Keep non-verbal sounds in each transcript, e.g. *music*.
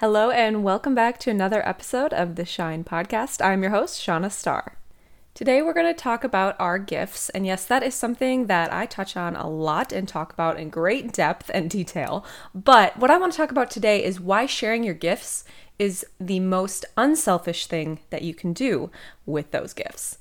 Hello, and welcome back to another episode of the Shine Podcast. I'm your host, Shanna Star. Today, we're going to talk about our gifts. And yes, that is something that I touch on a lot and talk about in great depth and detail. But what I want to talk about today is why sharing your gifts is the most unselfish thing that you can do with those gifts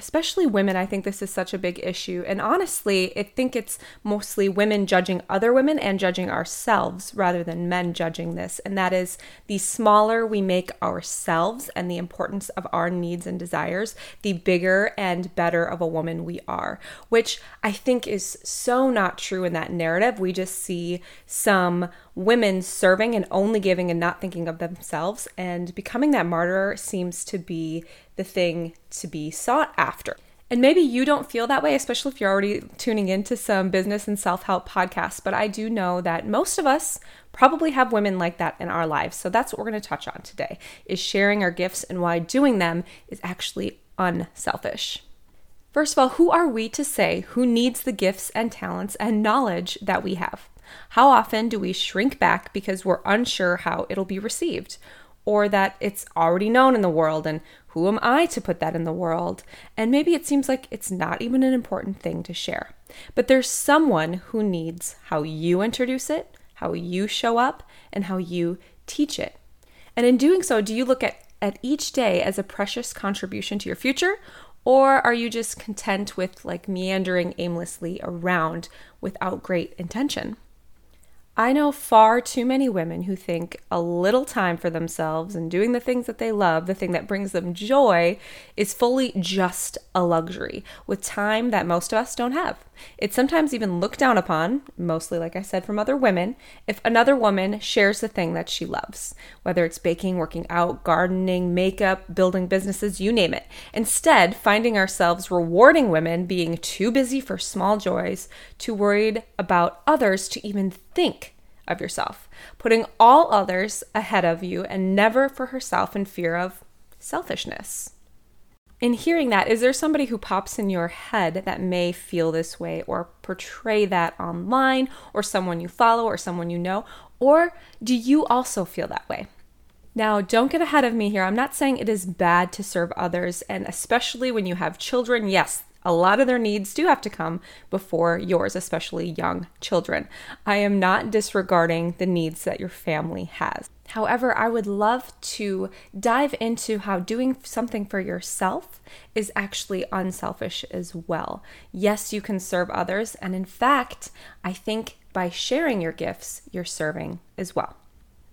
especially women, I think this is such a big issue. And honestly, I think it's mostly women judging other women and judging ourselves rather than men judging this. And that is the smaller we make ourselves and the importance of our needs and desires, the bigger and better of a woman we are, which I think is so not true in that narrative. We just see some women serving and only giving and not thinking of themselves, and becoming that martyr seems to be the thing to be sought after. And maybe you don't feel that way, especially if you're already tuning into some business and self help podcasts. But I do know that most of us probably have women like that in our lives. So that's what we're going to touch on today is sharing our gifts and why doing them is actually unselfish. First of all, who are we to say who needs the gifts and talents and knowledge that we have? How often do we shrink back because we're unsure how it'll be received? Or that it's already known in the world, and who am I to put that in the world? And maybe it seems like it's not even an important thing to share. But there's someone who needs how you introduce it, how you show up, and how you teach it. And in doing so, do you look at, at each day as a precious contribution to your future? Or are you just content with like meandering aimlessly around without great intention? I know far too many women who think a little time for themselves and doing the things that they love, the thing that brings them joy, is fully just a luxury with time that most of us don't have. It's sometimes even looked down upon, mostly, like I said, from other women, if another woman shares the thing that she loves, whether it's baking, working out, gardening, makeup, building businesses, you name it. Instead, finding ourselves rewarding women being too busy for small joys, too worried about others to even think of yourself, putting all others ahead of you and never for herself in fear of selfishness in hearing that, is there somebody who pops in your head that may feel this way or portray that online, or someone you follow, or someone you know? Or do you also feel that way? Now, don't get ahead of me here. I'm not saying it is bad to serve others, and especially when you have children, yes, a lot of their needs do have to come before yours, especially young children. I am not disregarding the needs that your family has. However, I would love to dive into how doing something for yourself is actually unselfish as well. Yes, you can serve others, and in fact, I think by sharing your gifts, you're serving as well.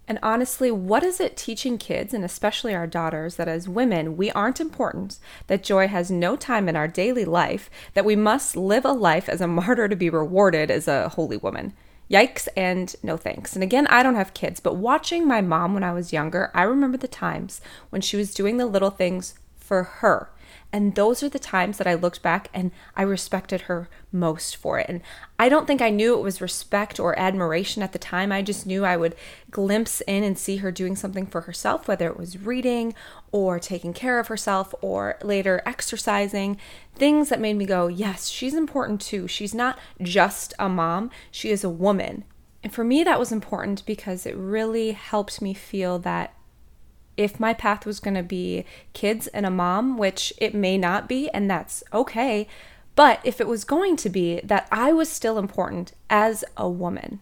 And honestly, what is it teaching kids, and especially our daughters, that as women, we aren't important, that joy has no time in our daily life, that we must live a life as a *laughs* martyr to be rewarded as a holy woman? Yikes and no thanks. And again, I don't have kids, but watching my mom when I was younger, I remember the times when she was doing the little things for her and those are the times that I looked back and I respected her most for it. And I don't think I knew it was respect or admiration at the time. I just knew I would glimpse in and see her doing something for herself, whether it was reading or taking care of herself or later exercising. Things that made me go, yes, she's important too. She's not just a mom, she is a woman. And for me, that was important because it really helped me feel that if my path was going to be kids and a mom, which it may not be, and that's okay. But if it was going to be, that I was still important as a woman.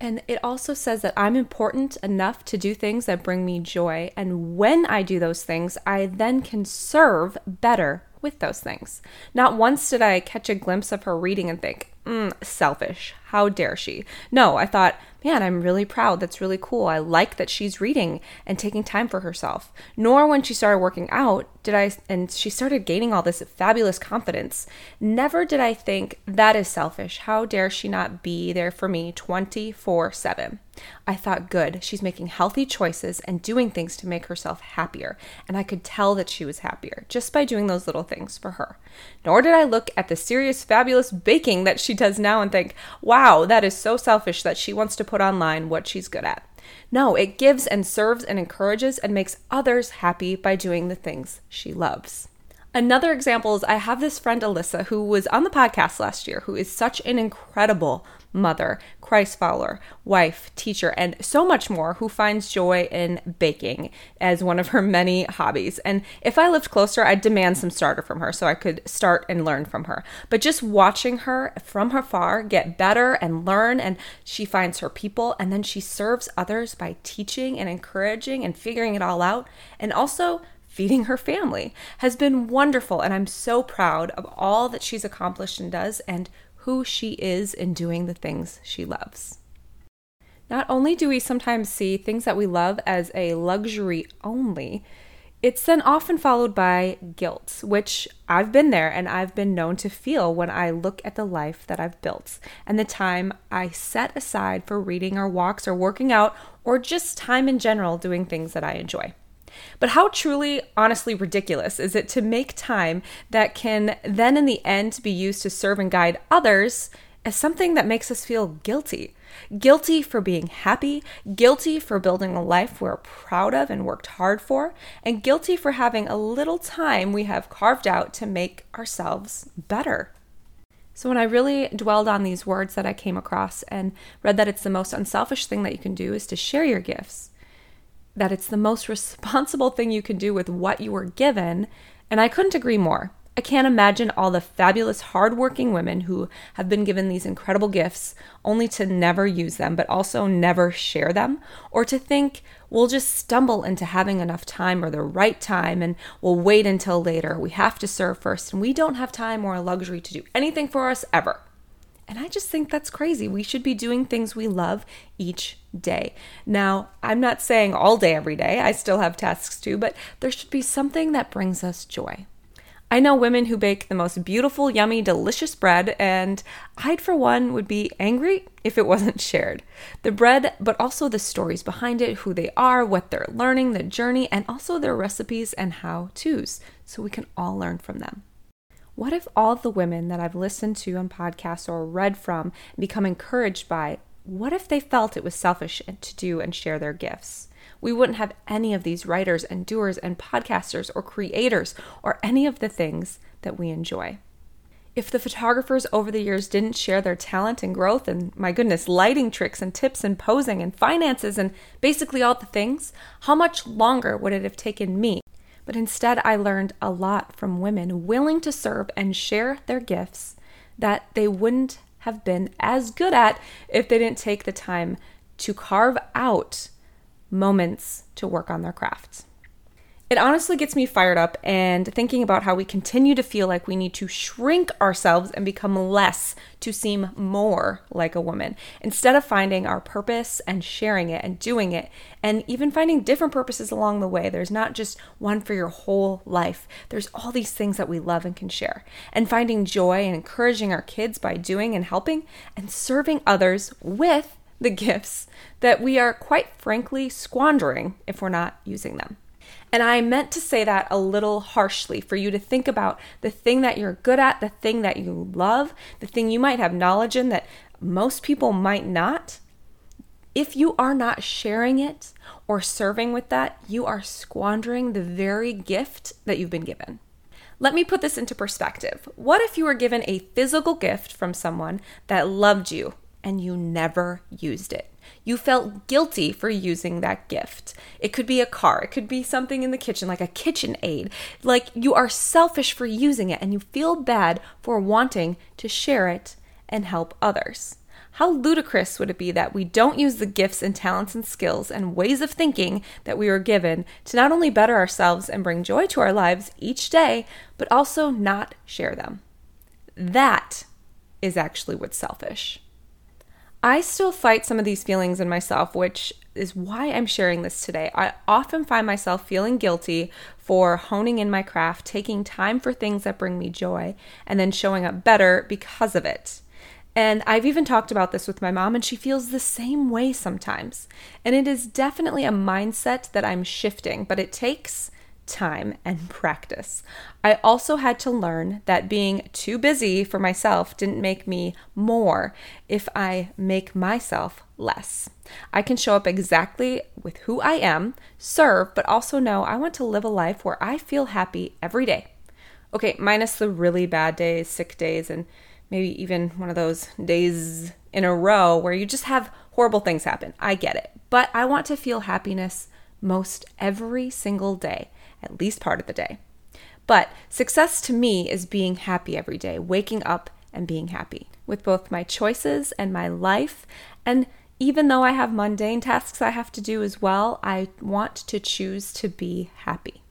And it also says that I'm important enough to do things that bring me joy. And when I do those things, I then can serve better with those things. Not once did I catch a glimpse of her reading and think, mm, selfish. How dare she? No, I thought, man, I'm really proud. That's really cool. I like that she's reading and taking time for herself. Nor when she started working out did I, and she started gaining all this fabulous confidence. Never did I think that is selfish. How dare she not be there for me 24 7? I thought, good, she's making healthy choices and doing things to make herself happier. And I could tell that she was happier just by doing those little things for her. Nor did I look at the serious, fabulous baking that she does now and think, wow, that is so selfish that she wants to put online what she's good at. No, it gives and serves and encourages and makes others happy by doing the things she loves. Another example is I have this friend Alyssa who was on the podcast last year, who is such an incredible mother, Christ follower, wife, teacher, and so much more, who finds joy in baking as one of her many hobbies. And if I lived closer, I'd demand some starter from her so I could start and learn from her. But just watching her from afar get better and learn, and she finds her people, and then she serves others by teaching and encouraging and figuring it all out, and also feeding her family has been wonderful. And I'm so proud of all that she's accomplished and does and who she is in doing the things she loves. Not only do we sometimes see things that we love as a luxury only, it's then often followed by guilt, which I've been there and I've been known to feel when I look at the life that I've built and the time I set aside for reading or walks or working out or just time in general doing things that I enjoy. But how truly, honestly ridiculous is it to make time that can then in the end be used to serve and guide others as something that makes us feel guilty? Guilty for being happy, guilty for building a life we're proud of and worked hard for, and guilty for having a little time we have carved out to make ourselves better. So, when I really dwelled on these words that I came across and read that it's the most unselfish thing that you can do is to share your gifts, that it's the most *laughs* responsible thing you can do with what you were given, and I couldn't agree more. I can't imagine all the fabulous, hardworking women who have been given these incredible gifts only to never use them, but also never share them, or to think we'll just stumble into having enough time or the right time and we'll wait until later. We have to serve first, and we don't have time or a luxury to do anything for us ever. And I just think that's crazy. We should be doing things we love each day. Now, I'm not saying all day, every day. I still have tasks too, but there should be something that brings us joy. I know women who bake the most beautiful, yummy, delicious bread, and I'd, for one, would be angry if it wasn't *laughs* shared. The bread, but also the stories behind it, who they are, what they're learning, the journey, and also their recipes and how to's, so we can all learn from them. What if all the women that I've listened to on podcasts or read from and become encouraged by, what if they felt it was selfish to do and share their gifts? We wouldn't have any of these writers and doers and podcasters or creators or any of the things that we enjoy. If the photographers over the years didn't share their talent and growth and, my goodness, lighting tricks and tips and posing and finances and basically all the things, how much longer would it have taken me but instead I learned a lot from women willing to serve and share their gifts that they wouldn't have been as good at if they didn't take the time to carve out moments to work on their crafts. It honestly gets me fired up and thinking about how we continue to feel like we need to shrink ourselves and become less to seem more like a woman instead of finding our purpose and sharing it and doing it and even finding different purposes along the way. There's not just one for your whole life, there's all these things that we love and can share. And finding joy and encouraging our kids by doing and helping and serving others with the gifts that we are quite frankly squandering if we're not using them. And I meant to say that a little harshly for you to think about the thing that you're good at, the thing that you love, the thing you might have knowledge in that most people might not. If you are not sharing it or serving with that, you are squandering the very gift that you've been given. Let me put this into perspective. What if you were given a physical gift from someone that loved you and you never used it? You felt guilty for using that gift. It could be a car, it could be something in the kitchen, like a KitchenAid. Like you are selfish for using it and you feel bad for wanting to share it and help others. How ludicrous would it be that we don't use the gifts and talents and skills and ways of thinking that we were given to not only better ourselves and bring joy to our lives each day, but also not share them? That is actually what's selfish. I still fight some of these feelings in myself, which is why I'm sharing this today. I often find myself feeling guilty for honing in my craft, taking time for things that bring me joy, and then showing up better because of it. And I've even talked about this with my mom, and she feels the same way sometimes. And it is definitely a mindset that I'm shifting, but it takes time and practice. I also had to learn that being too busy for myself didn't make me more if I make myself less. I can show up exactly with who I am, serve, but also know I want to live a life where I feel happy every day. Okay, minus the really bad days, sick days, and maybe even one of those days in a row where you just have horrible things happen. I get it. But I want to feel happiness most every single day, at least part of the day. But success to me is being happy every day, waking up and being happy with both my choices and my life. And even though I have mundane tasks I have to do as well, I want to choose to be happy.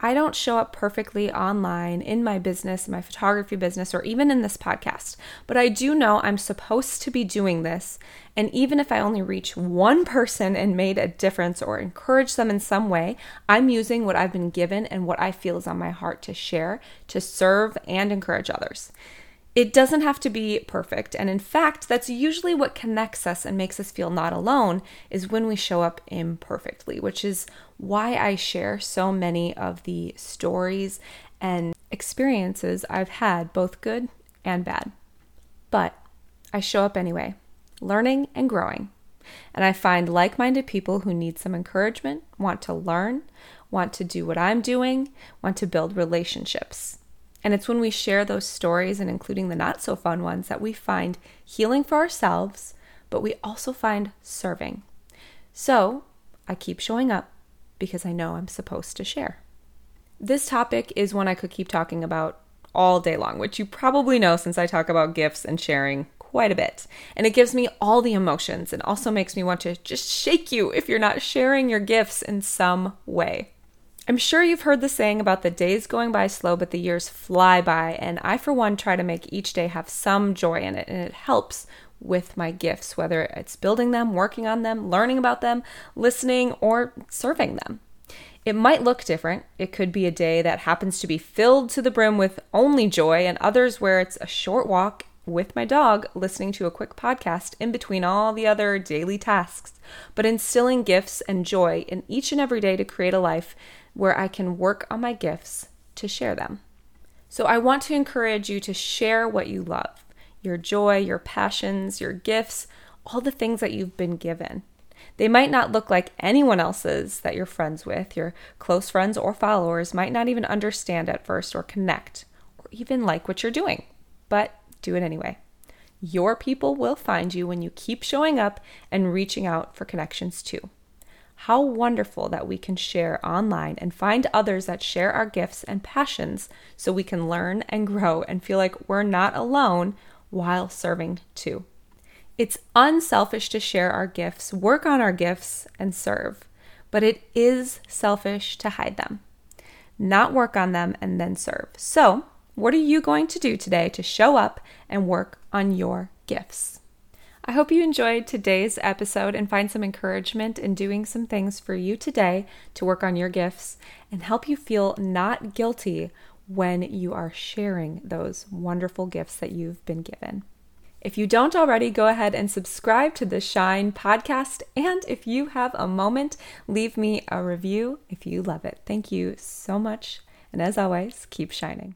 I don't show up perfectly online in my business, my photography business, or even in this podcast, but I do know I'm supposed to be doing this. And even if I only reach one person and made a difference or encourage them in some way, I'm using what I've been given and what I feel is on my heart to share, to serve, and encourage others. It doesn't have to be perfect. And in fact, that's usually what connects us and makes us feel not alone is when we show up imperfectly, which is why I share so many of the stories and experiences I've had, both good and bad. But I show up anyway, learning and growing. And I find like minded people who need some encouragement, want to learn, want to do what I'm doing, want to build relationships. And it's when we share those stories and including the not so fun ones that we find healing for ourselves, but we also find serving. So I keep showing up because I know I'm supposed to share. This topic is one I could keep talking about all day long, which you probably know since I talk about gifts and sharing quite a bit. And it gives me all the emotions and also makes me want to just shake you if you're not sharing your gifts in some way. I'm sure you've heard the saying about the days going by slow, but the years fly by. And I, for one, try to make each day have some joy in it. And it helps with my gifts, whether it's building them, working on them, learning about them, listening, or serving them. It might look different. It could be a day that happens to be filled to the brim with only joy, and others where it's a short walk with my dog, listening to a quick podcast in between all the other daily tasks, but instilling gifts and joy in each and every day to create a life where I can work on my gifts to share them. So I want to encourage you to share what you love your joy, your passions, your gifts, all the things that you've been given. They might not look like anyone else's that you're friends with. Your close friends or followers might not even understand at first or connect or even like what you're doing, but do it anyway. Your people will find you when you keep showing up and reaching out for connections too. How wonderful that we can share online and find others that share our gifts and passions so we can learn and grow and feel like we're not alone while serving too. It's unselfish to share our gifts, work on our gifts, and serve, but it is selfish to hide them, not work on them and then serve. So, what are you going to do today to show up and work on your gifts? I hope you enjoyed today's episode and find some encouragement in doing some things for you today to work on your gifts and help you feel not guilty when you are sharing those wonderful gifts that you've been given. If you don't already, go ahead and subscribe to the Shine podcast. And if you have a moment, leave me a review if you love it. Thank you so much. And as always, keep shining.